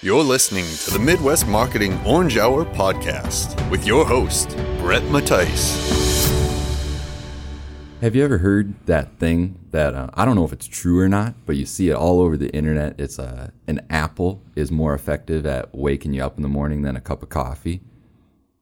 You're listening to the Midwest Marketing Orange Hour podcast with your host, Bret Mattice. Have you ever heard that thing that uh, I don't know if it's true or not, but you see it all over the internet? It's uh, an apple is more effective at waking you up in the morning than a cup of coffee.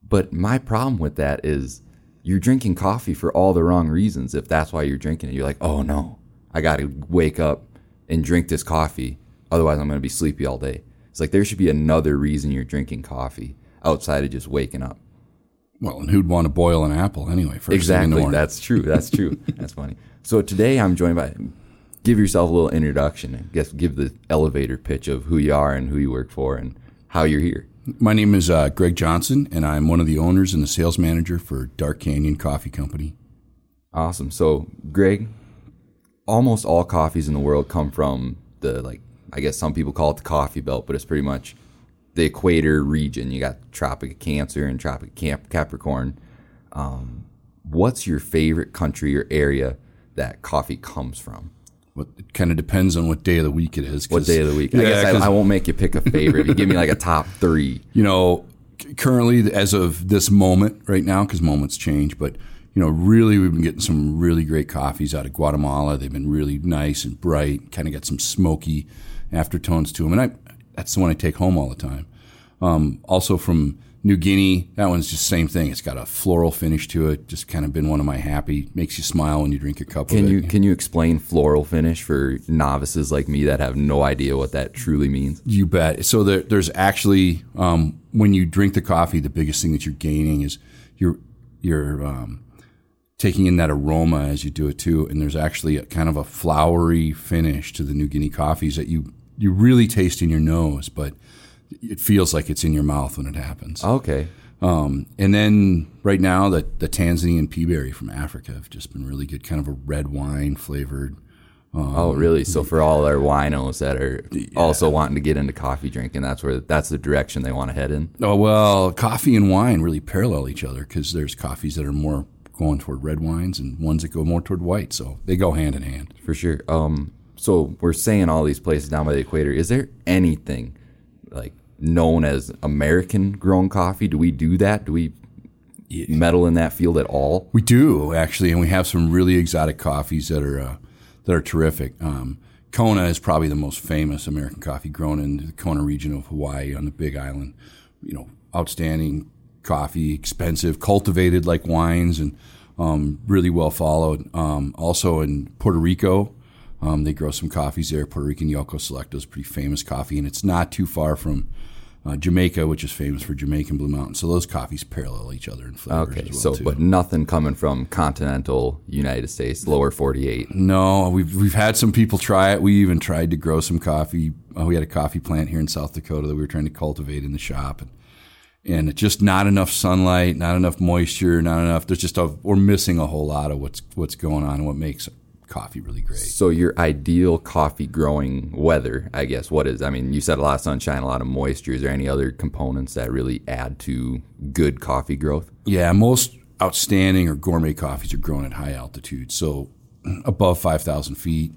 But my problem with that is you're drinking coffee for all the wrong reasons. If that's why you're drinking it, you're like, oh no, I got to wake up and drink this coffee. Otherwise, I'm going to be sleepy all day. It's like there should be another reason you're drinking coffee outside of just waking up. Well, and who'd want to boil an apple anyway? First exactly. That's true. That's true. That's funny. So today I'm joined by. Give yourself a little introduction and guess give the elevator pitch of who you are and who you work for and how you're here. My name is uh, Greg Johnson, and I'm one of the owners and the sales manager for Dark Canyon Coffee Company. Awesome. So, Greg, almost all coffees in the world come from the like I guess some people call it the coffee belt, but it's pretty much the equator region. You got Tropic of Cancer and Tropic Cap- Capricorn. Um, what's your favorite country or area that coffee comes from? Well, it kind of depends on what day of the week it is. What day of the week? Yeah, I guess I, I, won't make you pick a favorite. you give me like a top three. You know, currently, as of this moment right now, because moments change, but you know, really, we've been getting some really great coffees out of Guatemala. They've been really nice and bright, kind of got some smoky aftertones to them. And I, that's the one I take home all the time. Um, also from New Guinea, that one's just same thing. It's got a floral finish to it. Just kind of been one of my happy. Makes you smile when you drink a cup can of you, it. Can you explain floral finish for novices like me that have no idea what that truly means? You bet. So there, there's actually um, when you drink the coffee, the biggest thing that you're gaining is you're you're um, taking in that aroma as you do it too. And there's actually a kind of a flowery finish to the New Guinea coffees that you you really taste in your nose, but it feels like it's in your mouth when it happens. Okay. Um, and then right now, the, the Tanzanian peaberry from Africa have just been really good, kind of a red wine flavored. Um, oh, really? So for all our winos that are yeah. also wanting to get into coffee drinking, that's where that's the direction they want to head in. Oh well, coffee and wine really parallel each other because there's coffees that are more going toward red wines and ones that go more toward white, so they go hand in hand. For sure. Um, so we're saying all these places down by the equator. Is there anything like known as American grown coffee? Do we do that? Do we meddle in that field at all? We do actually, and we have some really exotic coffees that are uh, that are terrific. Um, Kona is probably the most famous American coffee grown in the Kona region of Hawaii on the Big Island. You know, outstanding coffee, expensive, cultivated like wines, and um, really well followed. Um, also in Puerto Rico, um, they grow some coffees there. Puerto Rican Yauco Selecto is pretty famous coffee, and it's not too far from uh, Jamaica, which is famous for Jamaican Blue Mountain. So those coffees parallel each other in flavors. Okay, well so too. but nothing coming from continental United States, lower forty-eight. No, we've we've had some people try it. We even tried to grow some coffee. Uh, we had a coffee plant here in South Dakota that we were trying to cultivate in the shop, and and it's just not enough sunlight, not enough moisture, not enough. There's just a, we're missing a whole lot of what's what's going on and what makes coffee really great. So your ideal coffee growing weather, I guess, what is? I mean, you said a lot of sunshine, a lot of moisture. Is there any other components that really add to good coffee growth? Yeah, most outstanding or gourmet coffees are grown at high altitude, so above five thousand feet.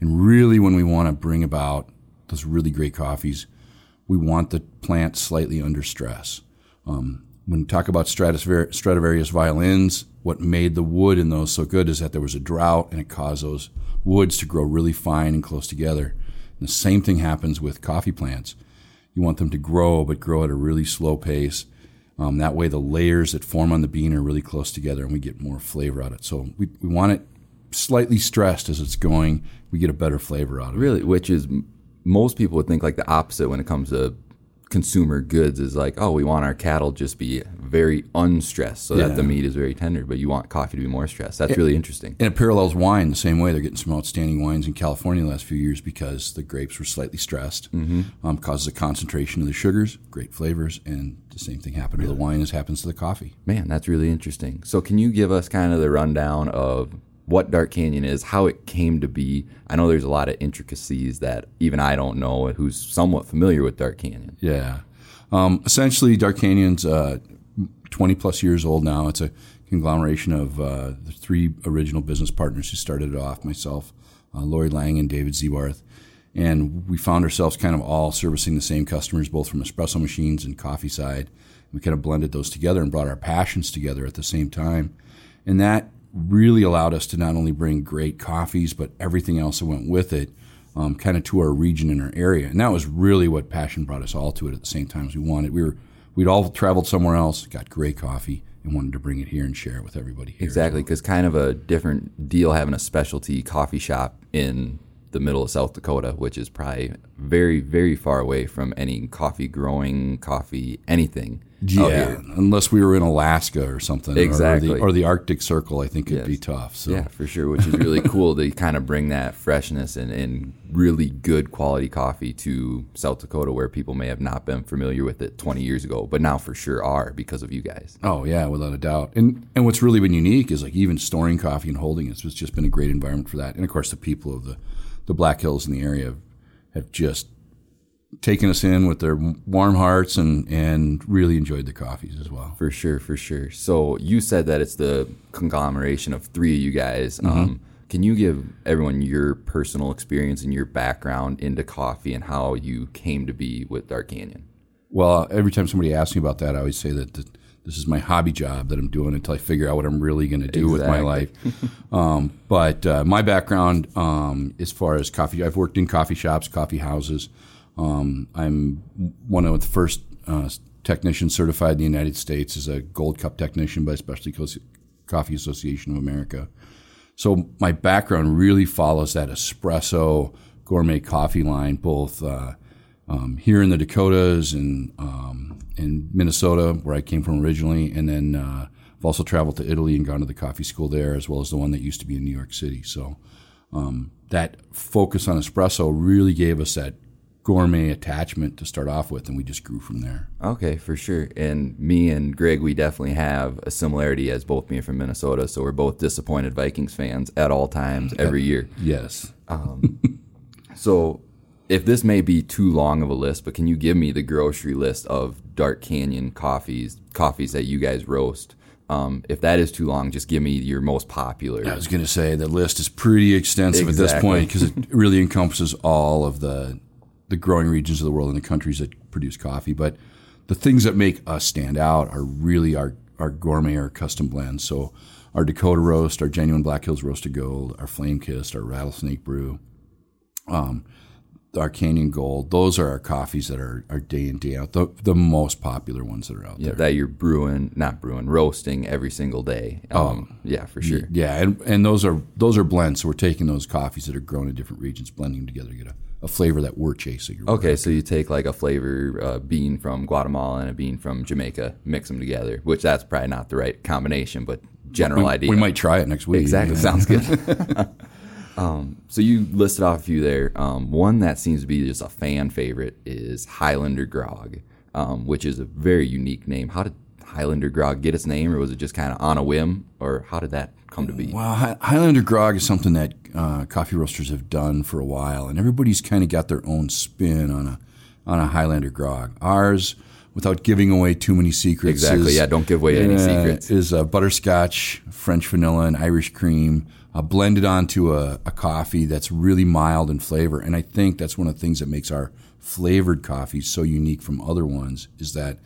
And really, when we want to bring about those really great coffees, we want the plant slightly under stress. Um, when we talk about Stradivarius violins, what made the wood in those so good is that there was a drought and it caused those woods to grow really fine and close together. And the same thing happens with coffee plants. You want them to grow, but grow at a really slow pace. Um, that way, the layers that form on the bean are really close together and we get more flavor out of it. So, we, we want it slightly stressed as it's going. We get a better flavor out of really, it. Really, which is most people would think like the opposite when it comes to consumer goods is like, oh, we want our cattle just be very unstressed so yeah. that the meat is very tender, but you want coffee to be more stressed. That's really interesting. And it parallels wine the same way. They're getting some outstanding wines in California the last few years because the grapes were slightly stressed. Mm-hmm. Um, causes a concentration of the sugars, great flavors, and the same thing happened really? to the wine as happens to the coffee. Man, that's really interesting. So, can you give us kind of the rundown of what Dark Canyon is, how it came to be. I know there's a lot of intricacies that even I don't know who's somewhat familiar with Dark Canyon. Yeah. Um, essentially, Dark Canyon's uh, 20 plus years old now. It's a conglomeration of uh, the three original business partners who started it off myself, uh, Lori Lang, and David Zebarth. and we found ourselves kind of all servicing the same customers, both from espresso machines and coffee side. We kind of blended those together and brought our passions together at the same time, and that really allowed us to not only bring great coffees, but everything else that went with it, um, kind of to our region and our area. And that was really what passion brought us all to it at the same time as we wanted. We were we'd all traveled somewhere else, got great coffee, and wanted to bring it here and share it with everybody here. Exactly, because kind of a different deal having a specialty coffee shop in the middle of South Dakota, which is probably very, very far away from any coffee growing, coffee, anything. Oh, yeah, unless we were in Alaska or something, Exactly. or the, or the Arctic Circle, I think it'd be tough. So Yeah, for sure, which is really cool to kind of bring that freshness and, and really good quality coffee to South Dakota where people may have not been familiar with it 20 years ago, but now for sure are because of you guys. Oh yeah, without a doubt. And and what's really been unique is like even storing coffee and holding it. It's just been a great environment for that. And of course, the people of the the Black Hills in the area have, have just taken us in with their warm hearts and and really enjoyed the coffees as well. For sure, for sure. So you said that it's the conglomeration of three of you guys. Um, can you give everyone your personal experience and your background into coffee and how you came to be with Dark Canyon? Well, every time somebody asks me about that, I always say that th- this is my hobby job that I'm doing until I figure out what I'm really going to do with my life. um, but uh, my background, um, as far as coffee, I've worked in coffee shops, coffee houses. Um, I'm one of the first uh, technicians certified in the United States as a Gold Cup technician by Specialty Co- Coffee Association of America. So my background really follows that espresso gourmet coffee line, both uh, um, here in the Dakotas and um, in Minnesota, where I came from originally, and then uh, I've also traveled to Italy and gone to the coffee school there, as well as the one that used to be in New York City. So um, that focus on espresso really gave us that gourmet attachment to start off with, and we just grew from there. Okay, for sure. And me and Greg, we definitely have a similarity as both being from Minnesota. So we're both disappointed Vikings fans at all times, every year. Yes. So if this may be too long of a list, but can you give me the grocery list of Dark Canyon coffees, coffees that you guys roast? Um, if that is too long, just give me your most popular. I was going to say the list is pretty extensive at this point because it really encompasses all of the the growing regions of the world and the countries that produce coffee. But the things that make us stand out are really our our gourmet or custom blends. So our Dakota roast, our genuine Black Hills roasted gold, our flame kissed, our rattlesnake brew, um, our Canyon Gold. Those are our coffees that are, are day in day out the the most popular ones that are out Yeah, there. that you're brewing, not brewing, roasting every single day. Um, yeah, for sure. Yeah, and, and those are those are blends. So we're taking those coffees that are grown in different regions, blending them together to get a, a flavor that we're chasing. Okay, so you take like a flavor uh, bean from Guatemala and a bean from Jamaica, mix them together, which that's probably not the right combination, but general we, idea. we might try it next week. Exactly. Sounds good. um, so you listed off a few there. Um, one that seems to be just a fan favorite is Highlander Grog, um, which is a very unique name. How did Highlander Grog get its name, or was it just kind of on a whim, or how did that come to be? Well, Highlander grog is something that uh, coffee roasters have done for a while, and everybody's kind of got their own spin on a on a Highlander grog. Ours, without giving away too many secrets, Exactly, is- yeah, don't give away any secrets. Is uh, butterscotch, French vanilla, and Irish cream uh, blended onto a, a coffee that's really mild in flavor, and I think that's one of the things that makes our flavored coffee so unique from other ones is that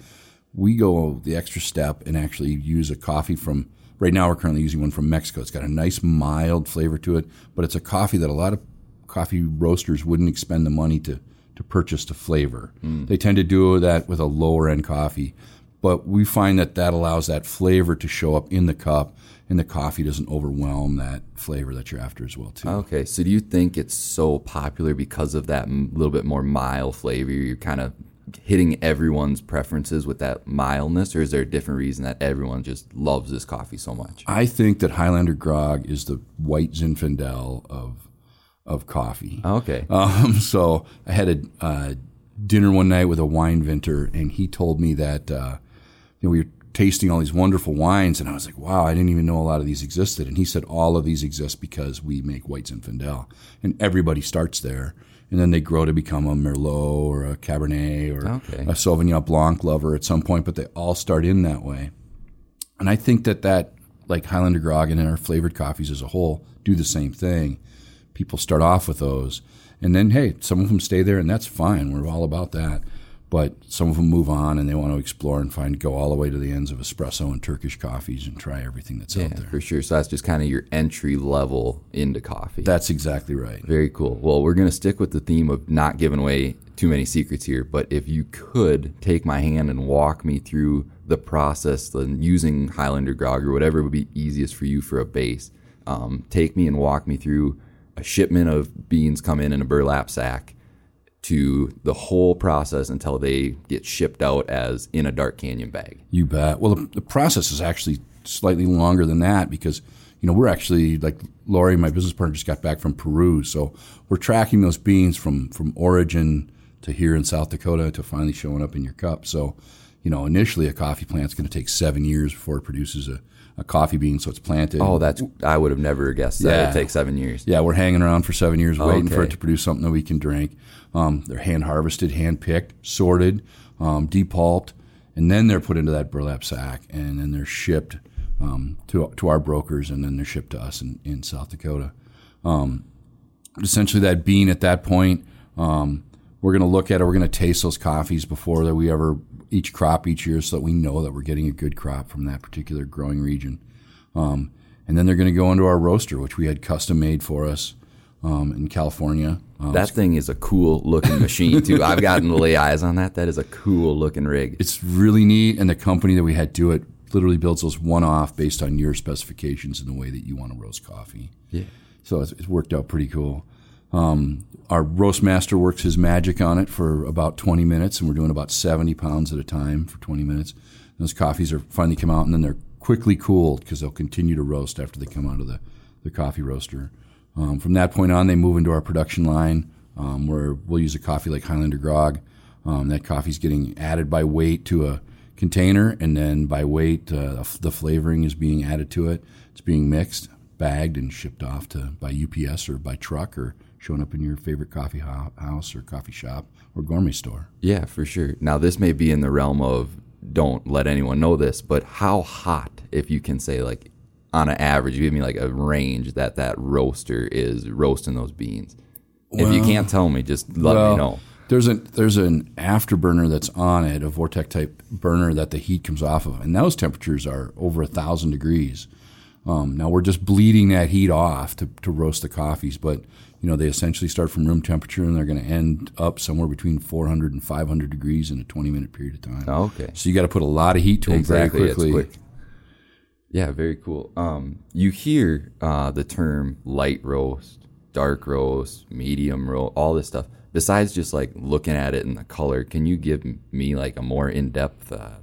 we go the extra step and actually use a coffee from right now we're currently using one from Mexico. It's got a nice mild flavor to it, but it's a coffee that a lot of coffee roasters wouldn't expend the money to to purchase to flavor. Mm. They tend to do that with a lower end coffee, but we find that that allows that flavor to show up in the cup and the coffee doesn't overwhelm that flavor that you're after as well too. Okay, so do you think it's so popular because of that m- little bit more mild flavor? You're kind of hitting everyone's preferences with that mildness, or is there a different reason that everyone just loves this coffee so much? I think that Highlander Grog is the white Zinfandel of of coffee. Okay. Um, so I had a uh, dinner one night with a wine vintner, and he told me that uh, you know we were tasting all these wonderful wines, and I was like, wow, I didn't even know a lot of these existed. And he said all of these exist because we make white Zinfandel, and everybody starts there. And then they grow to become a Merlot or a Cabernet or Okay. a Sauvignon Blanc lover at some point, but they all start in that way. And I think that that, like Highlander Grog and our flavored coffees as a whole, do the same thing. People start off with those, And then, hey, some of them stay there, and that's fine. We're all about that. But some of them move on and they want to explore and find go all the way to the ends of espresso and Turkish coffees and try everything that's Yeah, out there. for sure. So that's just kind of your entry level into coffee. That's exactly right. Very cool. Well, we're going to stick with the theme of not giving away too many secrets here, but if you could take my hand and walk me through the process, then using Highlander Grog or whatever would be easiest for you for a base, um, take me and walk me through a shipment of beans come in in a burlap sack to the whole process until they get shipped out as in a dark canyon bag. You bet. Well, the, the process is actually slightly longer than that because, you know, we're actually like Lori, my business partner, just got back from Peru, so we're tracking those beans from from origin to here in South Dakota to finally showing up in your cup. So, you know, initially a coffee plant's going to take seven years before it produces a, a coffee bean, so it's planted. Oh, that's I would have never guessed that Yeah. it takes seven years. Yeah, we're hanging around for seven years waiting for it to produce something that we can drink. Um, they're hand harvested, hand picked, sorted, um, depulped, and then they're put into that burlap sack, and then they're shipped um, to to our brokers, and then they're shipped to us in, in South Dakota. Um, essentially, that bean at that point, um, we're going to look at it. We're going to taste those coffees before that we ever each crop each year, so that we know that we're getting a good crop from that particular growing region. Um, and then they're going to go into our roaster, which we had custom made for us um, in California. Um, That thing is a cool looking machine too. I've gotten to lay eyes on that. That is a cool looking rig. it's really neat, and the company that we had do it literally builds those one off based on your specifications and the way that you want to roast coffee. Yeah. So it's, it's worked out pretty cool. Um, our roast master works his magic on it for about 20 minutes, and we're doing about 70 pounds at a time for 20 minutes. those coffees are finally come out, and then they're quickly cooled because they'll continue to roast after they come out of the, the coffee roaster. Um, from that point on, they move into our production line um, where we'll use a coffee like Highlander Grog. Um, that coffee's getting added by weight to a container, and then by weight, uh, the flavoring is being added to it. It's being mixed, bagged, and shipped off to by UPS or by truck or showing up in your favorite coffee ho- house or coffee shop or gourmet store. Yeah, for sure. Now, this may be in the realm of don't let anyone know this, but how hot, if you can say, like, on an average, give me like a range that that roaster is roasting those beans. if you can't tell me, just let me know. There's an there's an afterburner that's on it, a vortex type burner that the heat comes off of, and those temperatures are over a thousand degrees. Um, now we're just bleeding that heat off to, to roast the coffees, but you know they essentially start from room temperature and they're going to end up somewhere between 400 and 500 degrees in a 20 minute period of time. Oh, okay. So you got to put a lot of heat to them Exactly. very quickly. quick. Yeah, very cool. Um, you hear uh, the term light roast, dark roast, medium roast, all this stuff. Besides just like looking at it and the color, can you give me like a more in depth uh,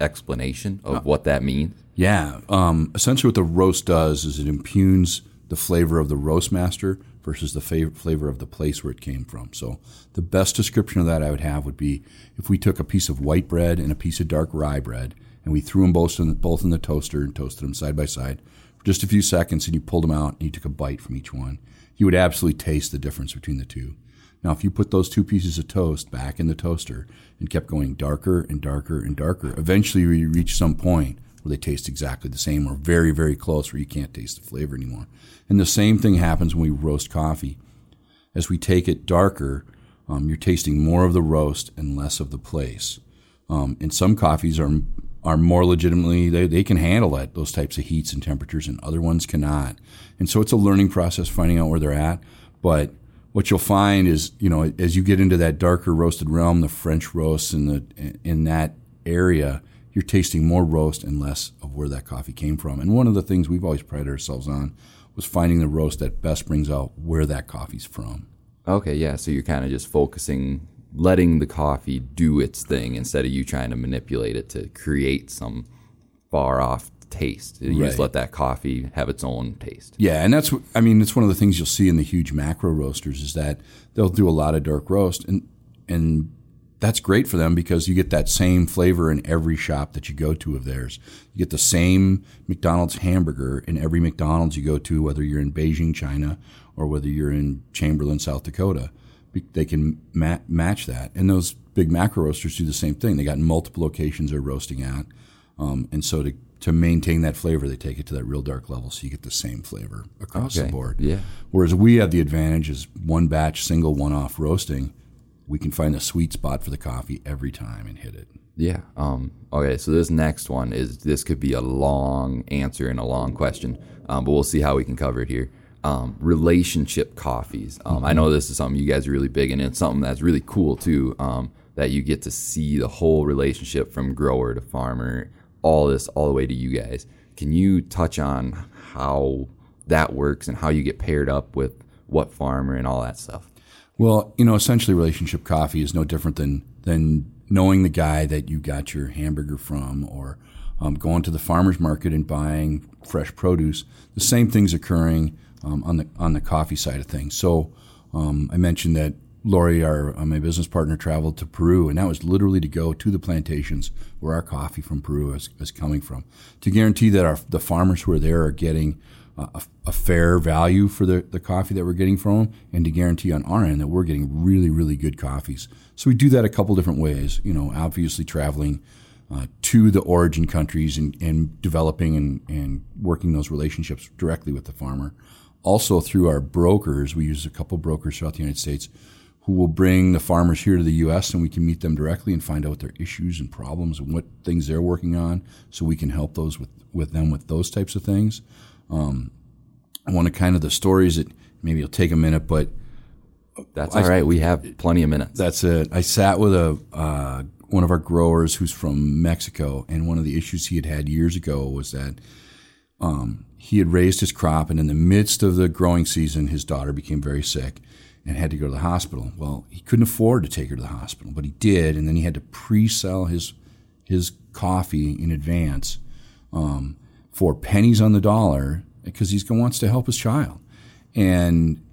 explanation of what that means? Yeah. Um, essentially, what the roast does is it impugns the flavor of the roast master versus the fav- flavor of the place where it came from. So, the best description of that I would have would be if we took a piece of white bread and a piece of dark rye bread and we threw them both in the, both in the toaster and toasted them side by side for just a few seconds and you pulled them out and you took a bite from each one, you would absolutely taste the difference between the two. Now, if you put those two pieces of toast back in the toaster and kept going darker and darker and darker, eventually you reach some point where they taste exactly the same or very, very close where you can't taste the flavor anymore. And the same thing happens when we roast coffee. As we take it darker, um, you're tasting more of the roast and less of the place. Um, and some coffees are are more legitimately they, they can handle that those types of heats and temperatures, and other ones cannot. And so it's a learning process finding out where they're at. But what you'll find is, you know, as you get into that darker roasted realm, the French roasts in the in that area, you're tasting more roast and less of where that coffee came from. And one of the things we've always prided ourselves on was finding the roast that best brings out where that coffee's from. Okay, yeah. So you're kind of just focusing, letting the coffee do its thing instead of you trying to manipulate it to create some far off taste. You just let that coffee have its own taste. Yeah, and that's I mean, it's one of the things you'll see in the huge macro roasters is that they'll do a lot of dark roast and and that's great for them because you get that same flavor in every shop that you go to of theirs. You get the same McDonald's hamburger in every McDonald's you go to, whether you're in Beijing, China, or whether you're in Chamberlain, South Dakota. They can ma- match that, and those big macro roasters do the same thing. They got multiple locations they're roasting at. Um, and so to to maintain that flavor, they take it to that real dark level, so you get the same flavor across Okay, the board. yeah. Whereas we have the advantage is one batch, single, one off roasting. We can find the sweet spot for the coffee every time and hit it. Yeah. Um, okay. So this next one is this could be a long answer and a long question, um, but we'll see how we can cover it here. Um, relationship coffees. Um, I know this is something you guys are really big in. It's something that's really cool too. Um, that you get to see the whole relationship from grower to farmer, all this all the way to you guys. Can you touch on how that works and how you get paired up with what farmer and all that stuff? Well, you know, essentially, relationship coffee is no different than than knowing the guy that you got your hamburger from, or um, going to the farmers market and buying fresh produce. The same things occurring um, on the on the coffee side of things. So, um, I mentioned that Lori, our uh, my business partner, traveled to Peru, and that was literally to go to the plantations where our coffee from Peru is, is coming from, to guarantee that our the farmers who are there are getting a, a fair value for the, the coffee that we're getting from them, and to guarantee on our end that we're getting really, really good coffees. So we do that a couple different ways. You know, obviously traveling uh, to the origin countries and, and developing and, and working those relationships directly with the farmer. Also through our brokers, we use a couple brokers throughout the United States who will bring the farmers here to the U.S. and we can meet them directly and find out their issues and problems and what things they're working on, so we can help those with with them with those types of things. Um, one of kind of the stories that maybe it'll take a minute, but That's all right. We have plenty of minutes. that's it. I sat with a uh, one of our growers who's from Mexico, and one of the issues he had had years ago was that um, he had raised his crop, and in the midst of the growing season, his daughter became very sick and had to go to the hospital. Well, he couldn't afford to take her to the hospital, but he did, and then he had to pre-sell his his coffee in advance um, for pennies on the dollar because he wants to help his child, and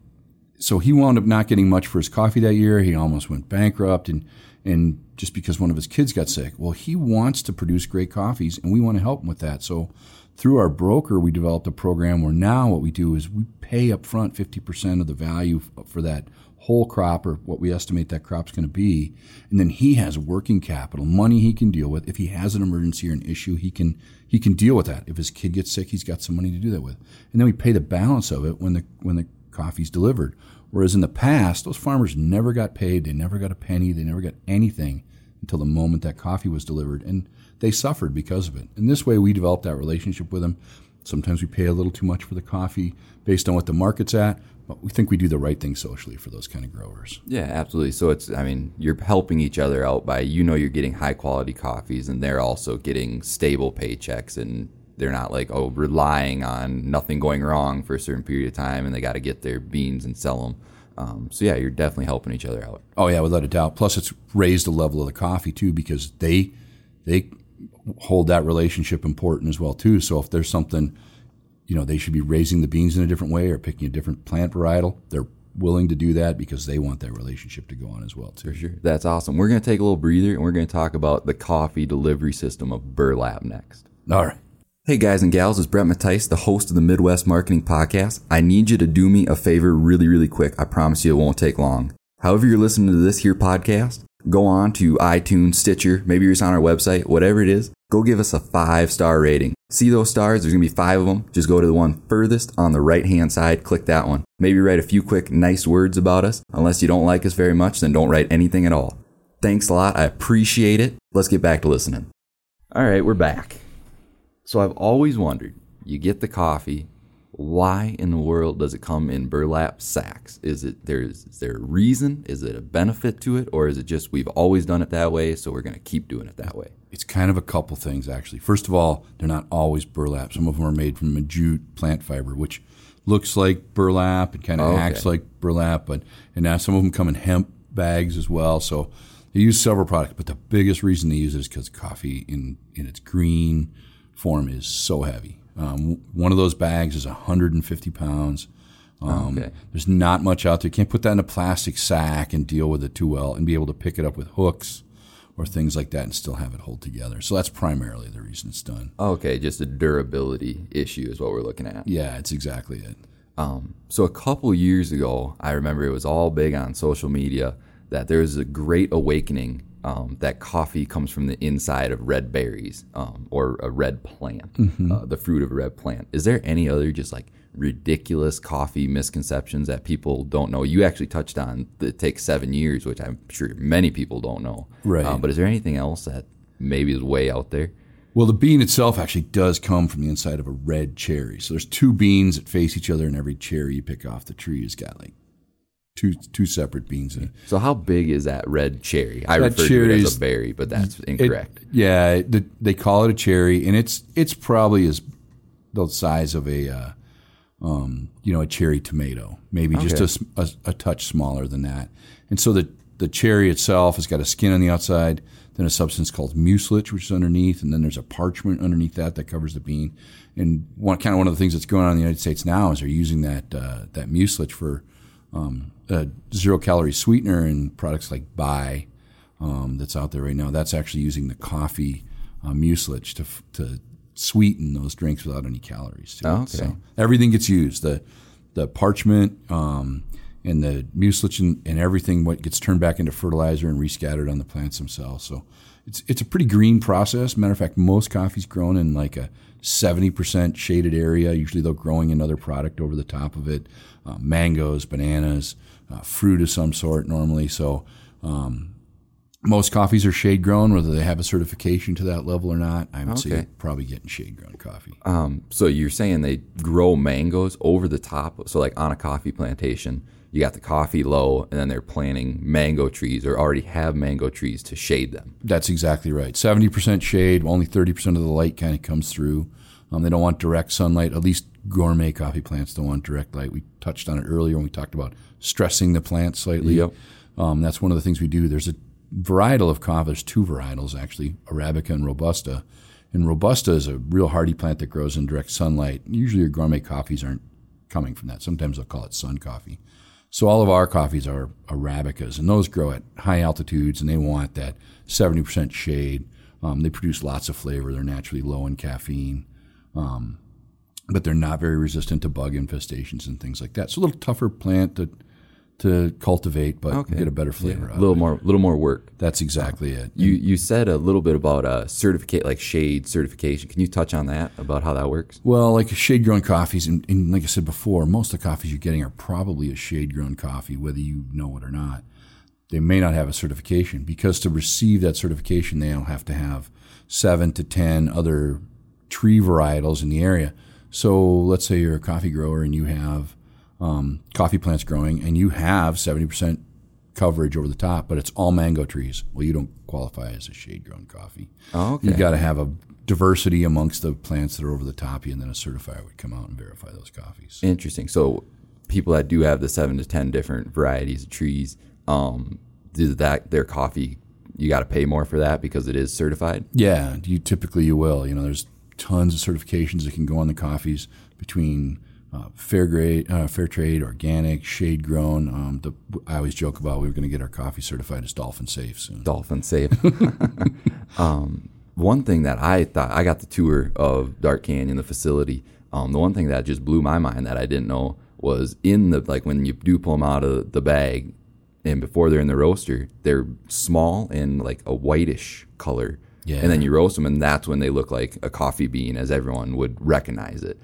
so he wound up not getting much for his coffee that year. He almost went bankrupt, and and just because one of his kids got sick. Well, he wants to produce great coffees, and we want to help him with that. So through our broker, we developed a program where now what we do is we pay up front fifty percent of the value for that whole crop or what we estimate that crop's going to be, and then he has working capital, money he can deal with. If he has an emergency or an issue, he can he can deal with that. If his kid gets sick, he's got some money to do that with, and then we pay the balance of it when the when the coffee's delivered. Whereas in the past, those farmers never got paid. They never got a penny. They never got anything until the moment that coffee was delivered. And they suffered because of it. And this way, we developed that relationship with them. Sometimes we pay a little too much for the coffee based on what the market's at, we think we do the right thing socially for those kind of growers. Yeah, absolutely. So it's, I mean, you're helping each other out by, you know, you're getting high quality coffees and they're also getting stable paychecks and they're not like, oh, relying on nothing going wrong for a certain period of time and they got to get their beans and sell them. Um, so yeah, you're definitely helping each other out. Oh yeah, without a doubt. Plus, it's raised the level of the coffee too because they they hold that relationship important as well too. So if there's something, you know, they should be raising the beans in a different way or picking a different plant varietal, they're willing to do that because they want that relationship to go on as well too. For sure. That's awesome. We're going to take a little breather and we're going to talk about the coffee delivery system of Burlap next. All right. Hey guys and gals, it's Bret Matice, the host of the Midwest Marketing Podcast. I need you to do me a favor really, really quick. I promise you it won't take long. However you're listening to this here podcast, go on to iTunes, Stitcher, maybe you're just on our website, whatever it is, go give us a five star rating. See those stars? There's gonna be five of them. Just go to the one furthest on the right hand side, click that one. Maybe write a few quick, nice words about us. Unless you don't like us very much, then don't write anything at all. Thanks a lot. I appreciate it. Let's get back to listening. All right, we're back. So I've always wondered, you get the coffee, why in the world does it come in burlap sacks? Is it there's is there a reason? Is it a benefit to it, or is it just we've always done it that way, so we're going to keep doing it that way? It's kind of a couple things actually. First of all, they're not always burlap. Some of them are made from a jute plant fiber, which looks like burlap and kind of oh, Okay. acts like burlap, but and now some of them come in hemp bags as well. So they use several products, but the biggest reason they use it is because coffee in in its green form is so heavy. Um, one of those bags is 150 pounds. Um, Okay. There's not much out there. You can't put that in a plastic sack and deal with it too well and be able to pick it up with hooks or things like that and still have it hold together. So that's primarily the reason it's done. Okay, just a durability issue is what we're looking at. Yeah, it's exactly it. Um, so a couple years ago, I remember it was all big on social media that there was a great awakening um, that coffee comes from the inside of red berries um, or a red plant, uh, the fruit of a red plant. Is there any other just like ridiculous coffee misconceptions that people don't know? You actually touched on that it takes seven years, which I'm sure many people don't know. Right. Um, but is there anything else that maybe is way out there? Well, the bean itself actually does come from the inside of a red cherry. So there's two beans that face each other, and every cherry you pick off the tree has got like two two separate beans in it. So how big is that red cherry? I That refer to it cherry as a berry, but that's It- incorrect. yeah, the, they call it a cherry, and it's it's probably as the size of a uh, um, you know a cherry tomato, maybe just a a, a touch smaller than that. And so the the cherry itself has got a skin on the outside, then a substance called mucilage, which is underneath, and then there's a parchment underneath that that covers the bean. And one kind of one of the things that's going on in the United States now is they're using that uh, that mucilage for um, a zero calorie sweetener in products like Bai um, that's out there right now. That's actually using the coffee uh, mucilage to to sweeten those drinks without any calories. To Oh, okay. So everything gets used. The the parchment um, and the mucilage and, and everything what gets turned back into fertilizer and rescattered on the plants themselves. So it's it's a pretty green process. Matter of fact, most coffee's grown in like a seventy percent shaded area. Usually they're growing another product over the top of it, uh, mangoes, bananas, uh, fruit of some sort normally. So um, most coffees are shade grown, whether they have a certification to that level or not. I would say Okay. you're probably getting shade grown coffee. Um, so you're saying they grow mangoes over the top, so like on a coffee plantation, you got the coffee low, and then they're planting mango trees or already have mango trees to shade them. That's exactly right. Seventy percent shade, only thirty percent of the light kind of comes through. Um, they don't want direct sunlight. At least gourmet coffee plants don't want direct light. We touched on it earlier when we talked about stressing the plant slightly. Yep. Um, that's one of the things we do. There's a varietal of coffee. There's two varietals actually, Arabica and Robusta. And Robusta is a real hardy plant that grows in direct sunlight. Usually, your gourmet coffees aren't coming from that. Sometimes they'll call it sun coffee. So all of our coffees are Arabicas, and those grow at high altitudes, and they want that 70% shade. Um, they produce lots of flavor. They're naturally low in caffeine, um, but they're not very resistant to bug infestations and things like that. It's a little tougher plant to to cultivate, but Okay. get a better flavor A out little of it. more, little more work. That's exactly it. You you said a little bit about uh, certificate, like shade certification. Can you touch on that about how that works? Well, like shade grown coffees, and, and like I said before, most of the coffees you're getting are probably a shade grown coffee, whether you know it or not. They may not have a certification because to receive that certification, they'll have to have seven to 10 other tree varietals in the area. So let's say you're a coffee grower and you have um, coffee plants growing and you have 70% coverage over the top, but it's all mango trees. Well, you don't qualify as a shade grown coffee. Oh, okay. You've got to have a diversity amongst the plants that are over the top you, and then a certifier would come out and verify those coffees. Interesting. So people that do have the seven to ten different varieties of trees, um, do that their coffee you got to pay more for that because it is certified. Yeah, you typically you will. You know, there's tons of certifications that can go on the coffees between uh, fair grade, uh, fair trade, organic, shade grown. Um, the, I always joke about we were going to get our coffee certified as dolphin safe soon. Dolphin safe. um, one thing that I thought I got the tour of Dark Canyon, the facility. Um, the one thing that just blew my mind that I didn't know was in the like when you do pull them out of the bag, and before they're in the roaster, they're small and like a whitish color. Yeah. And then you roast them, and that's when they look like a coffee bean, as everyone would recognize it.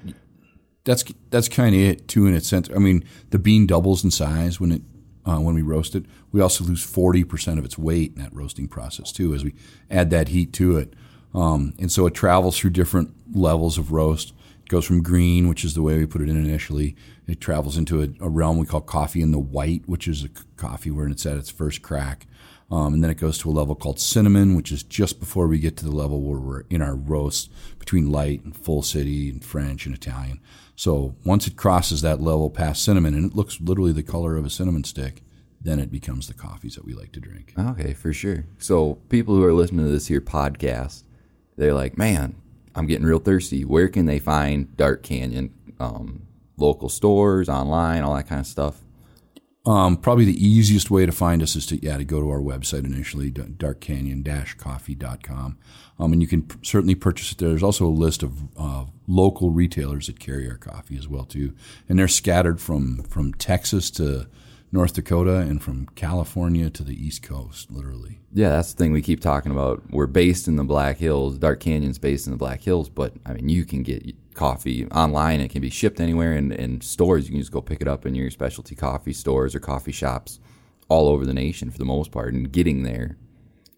That's that's kind of it too in its sense. I mean, the bean doubles in size when it uh, when we roast it. We also lose forty percent of its weight in that roasting process too, as we add that heat to it. Um, and so it travels through different levels of roast. It goes from green, which is the way we put it in initially. It travels into a, a realm we call coffee in the white, which is a coffee where it's at its first crack. Um, and then it goes to a level called cinnamon, which is just before we get to the level where we're in our roast between light and full city and French and Italian. So once it crosses that level past cinnamon, and it looks literally the color of a cinnamon stick, then it becomes the coffees that we like to drink. Okay, for sure. So people who are listening to this here podcast, they're like, man, I'm getting real thirsty. Where can they find Dark Canyon? Um, local stores, online, all that kind of stuff. Um, probably the easiest way to find us is to yeah to go to our website initially, darkcanyon-coffee.com, um, and you can p- certainly purchase it there. There's also a list of uh, local retailers that carry our coffee as well too, and they're scattered from from Texas to North Dakota and from California to the East Coast, literally. Yeah, that's the thing we keep talking about. We're based in the Black Hills. Dark Canyon's based in the Black Hills, but I mean, you can get coffee online. It can be shipped anywhere, and in stores, you can just go pick it up in your specialty coffee stores or coffee shops all over the nation for the most part. And getting there,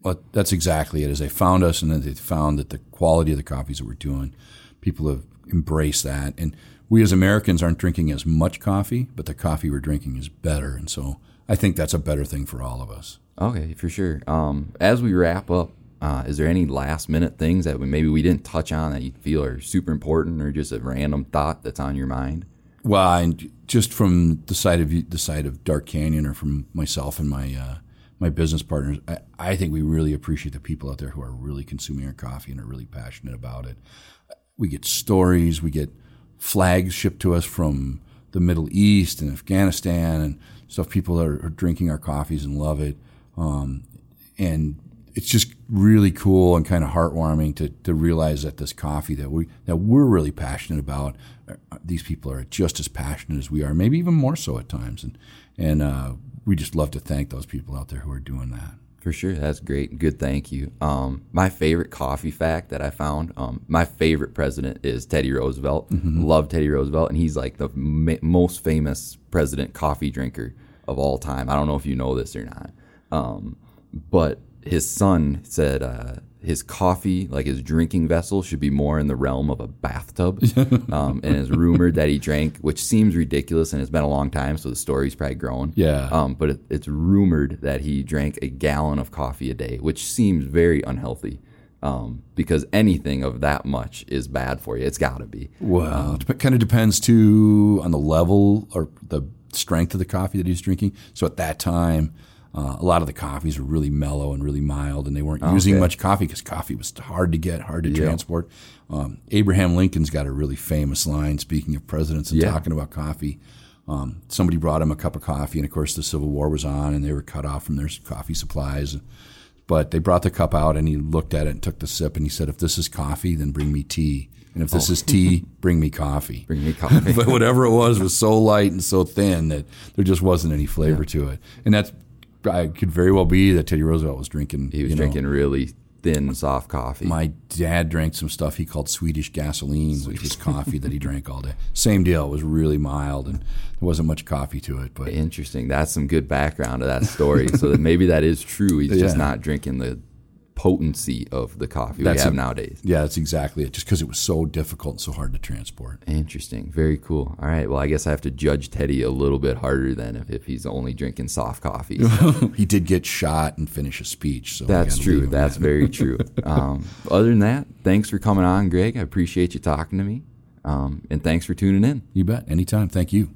Well, that's exactly it. As they found us, and then they found that the quality of the coffees that we're doing, people have embraced that. And we as Americans aren't drinking as much coffee, but the coffee we're drinking is better. And so I think that's a better thing for all of us. Okay, for sure. Um, as we wrap up, uh, is there any last minute things that we, maybe we didn't touch on that you feel are super important, or just a random thought that's on your mind? Well, just from the side of the side of Dark Canyon, or from myself and my uh, my business partners, I, I think we really appreciate the people out there who are really consuming our coffee and are really passionate about it. We get stories, we get flags shipped to us from the Middle East and Afghanistan and stuff. People are, are drinking our coffees and love it, um, and it's just really cool and kind of heartwarming to, to realize that this coffee that we that we're really passionate about, uh, these people are just as passionate as we are, maybe even more so at times, and and uh, we just love to thank those people out there who are doing that. For sure, that's great. Good, thank you. Um, my favorite coffee fact that I found, um, my favorite president is Teddy Roosevelt. Love Teddy Roosevelt, and he's like the ma- most famous president coffee drinker of all time. I don't know if you know this or not, um, but his son said uh, his coffee, like his drinking vessel, should be more in the realm of a bathtub. um, and it's rumored that he drank, which seems ridiculous, and it's been a long time, so the story's probably grown. Yeah. Um, but it, it's rumored that he drank a gallon of coffee a day, which seems very unhealthy. Um, because anything of that much is bad for you. It's got to be. Well, it kind of depends too on the level or the strength of the coffee that he's drinking. So at that time, uh, a lot of the coffees were really mellow and really mild, and they weren't using much coffee because coffee was hard to get, hard to transport. Um, Abraham Lincoln's got a really famous line. Speaking of presidents and Yeah. talking about coffee, um, somebody brought him a cup of coffee, and of course the Civil War was on, and they were cut off from their coffee supplies. But they brought the cup out, and he looked at it and took the sip, and he said, "If this is coffee, then bring me tea, and if this is tea, bring me coffee." Bring me coffee. but whatever it was was so light and so thin that there just wasn't any flavor to it. And that's I could very well be that Teddy Roosevelt was drinking. he was you know, drinking really thin, soft coffee. My dad drank some stuff he called Swedish gasoline, which was coffee that he drank all day. Same deal. It was really mild and there wasn't much coffee to it. But Interesting. That's some good background to that story. so that maybe that is true. He's just not drinking the potency of the coffee That's we have a- nowadays. yeah, that's exactly it. Just because it was so difficult and so hard to transport. Interesting. Very cool. All right. Well, I guess I have to judge Teddy a little bit harder than if, if he's only drinking soft coffee. he did get shot and finish a speech. So we true. That's that. very true. Um, other than that, thanks for coming on, Greg. I appreciate you talking to me. Um, and thanks for tuning in. You bet. Anytime. Thank you.